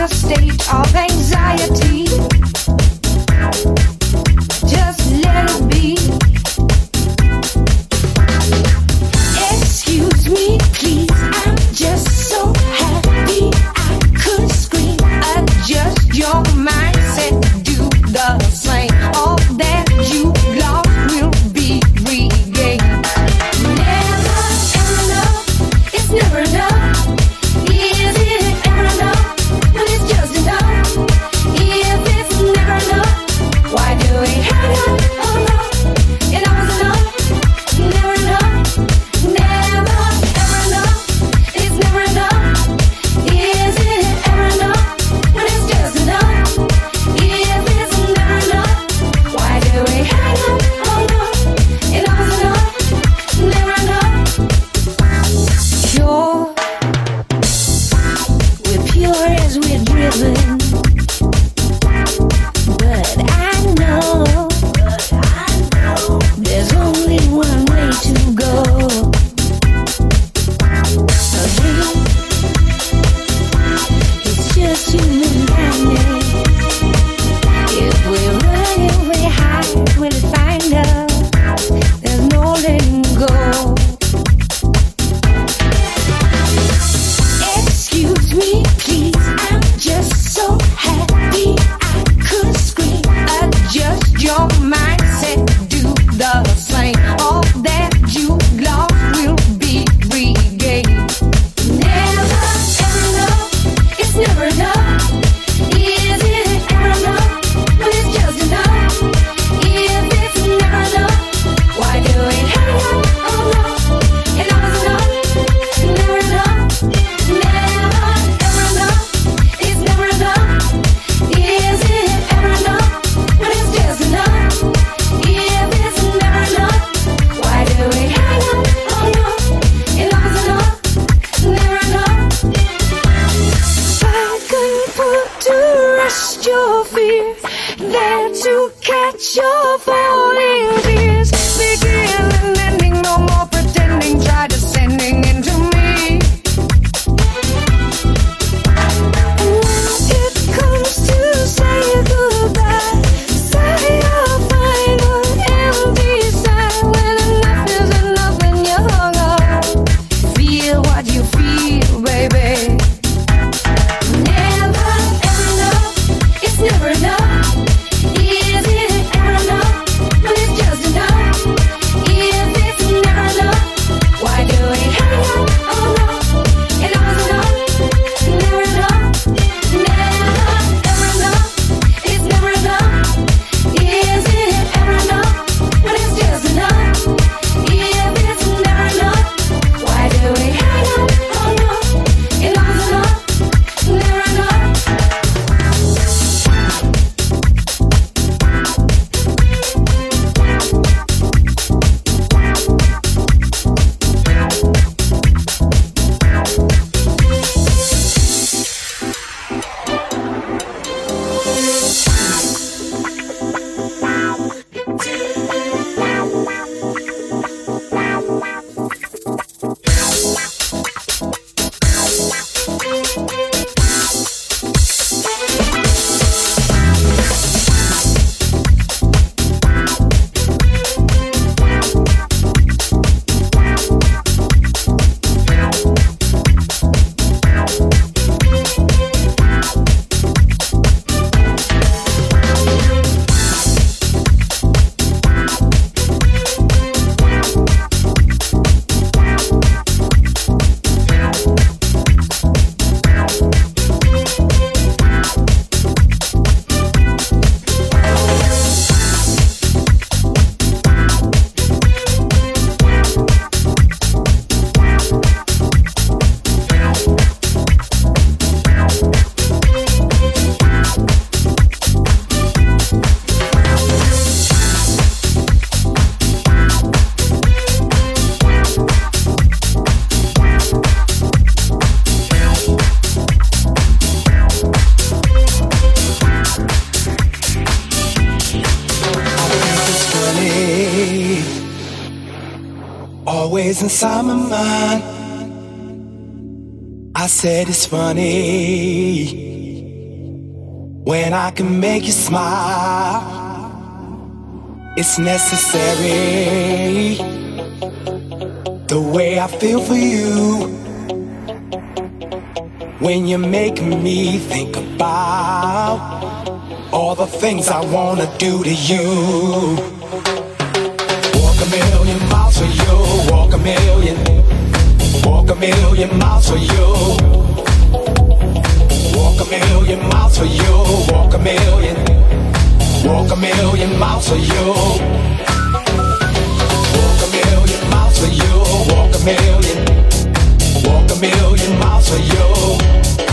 in a state of said it's funny when I can make you smile. It's necessary the way I feel for you. When you're making me think about all the things I wanna do to you. Million miles for you. Walk a million miles for you. Walk a million. Walk a million miles for you. Walk a million miles for you. Walk a million. Walk a million miles for you.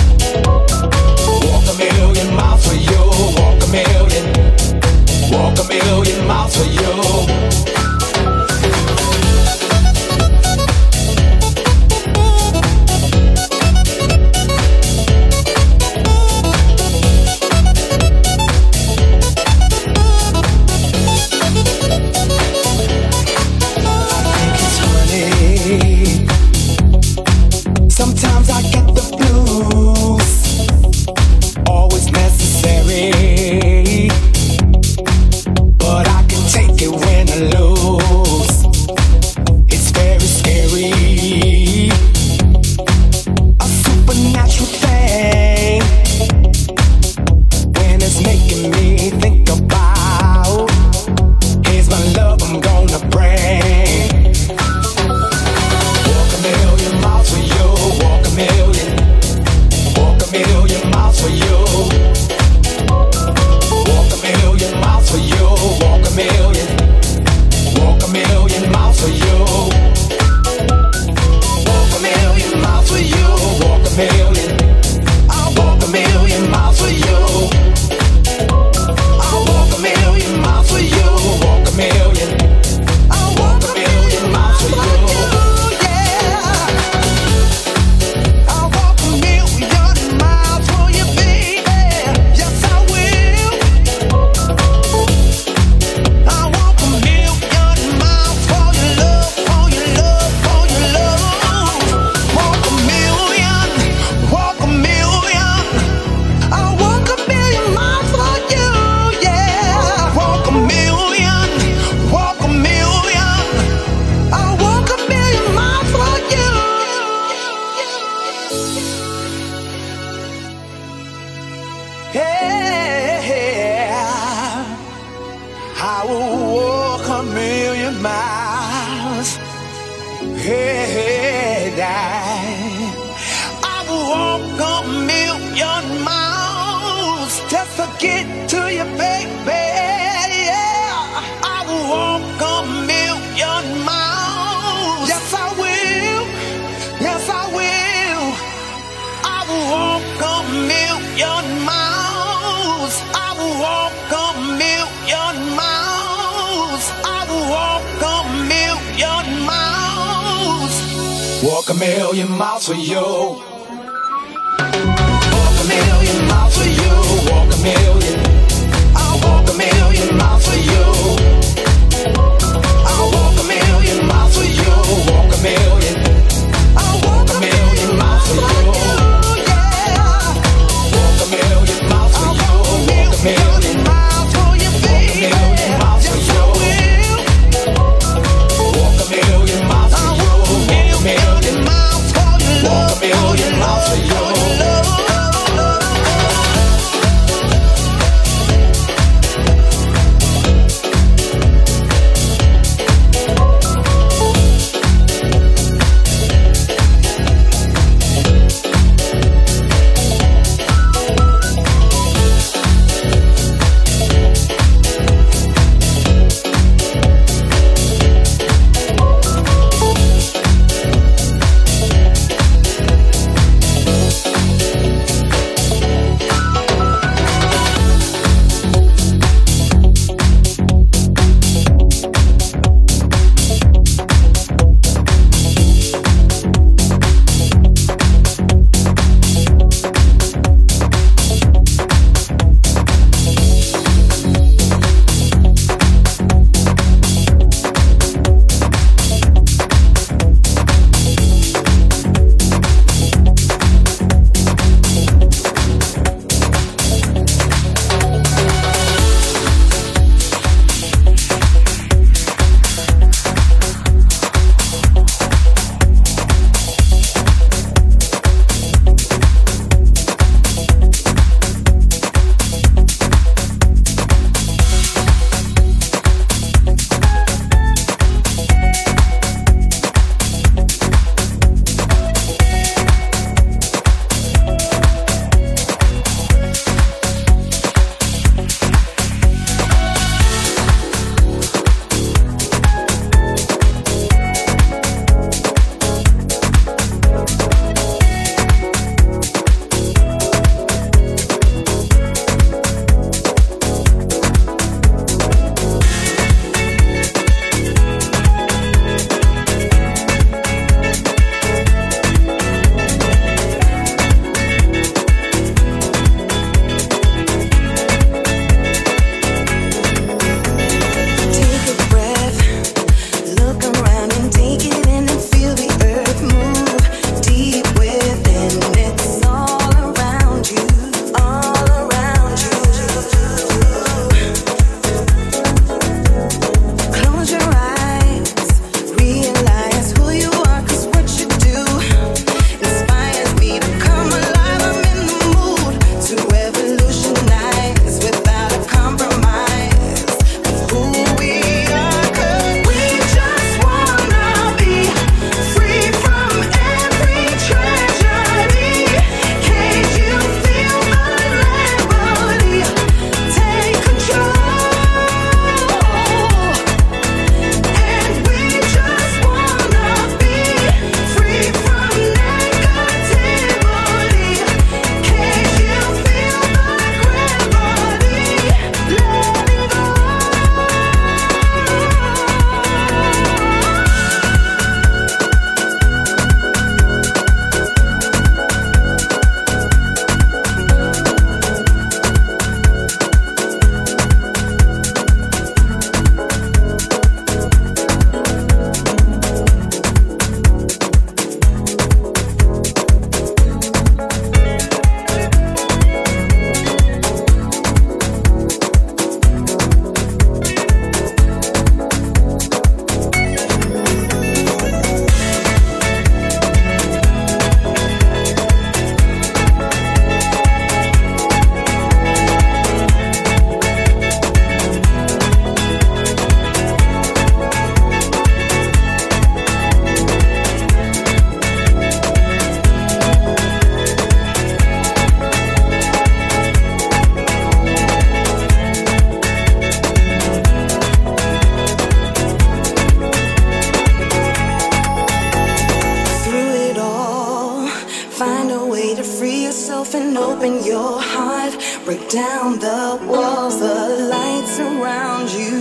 around you.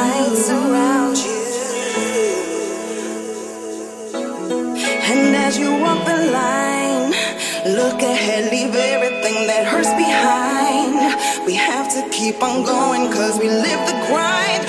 Lights around you. And as you walk the line, look ahead, leave everything that hurts behind. We have to keep on going, cause we live the grind.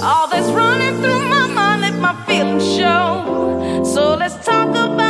All that's running through my mind, let my feelings show. So let's talk about.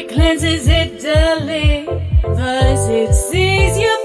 it cleanses, it delivers, it sees you.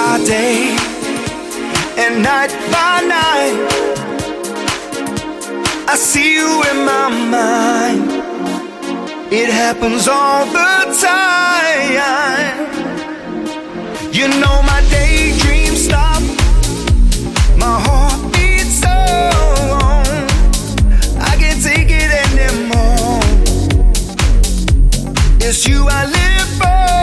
by day and night by night. I see you in my mind. It happens all the time. You know my daydreams stop. My heart beats so long. I can't take it anymore. It's you I live for.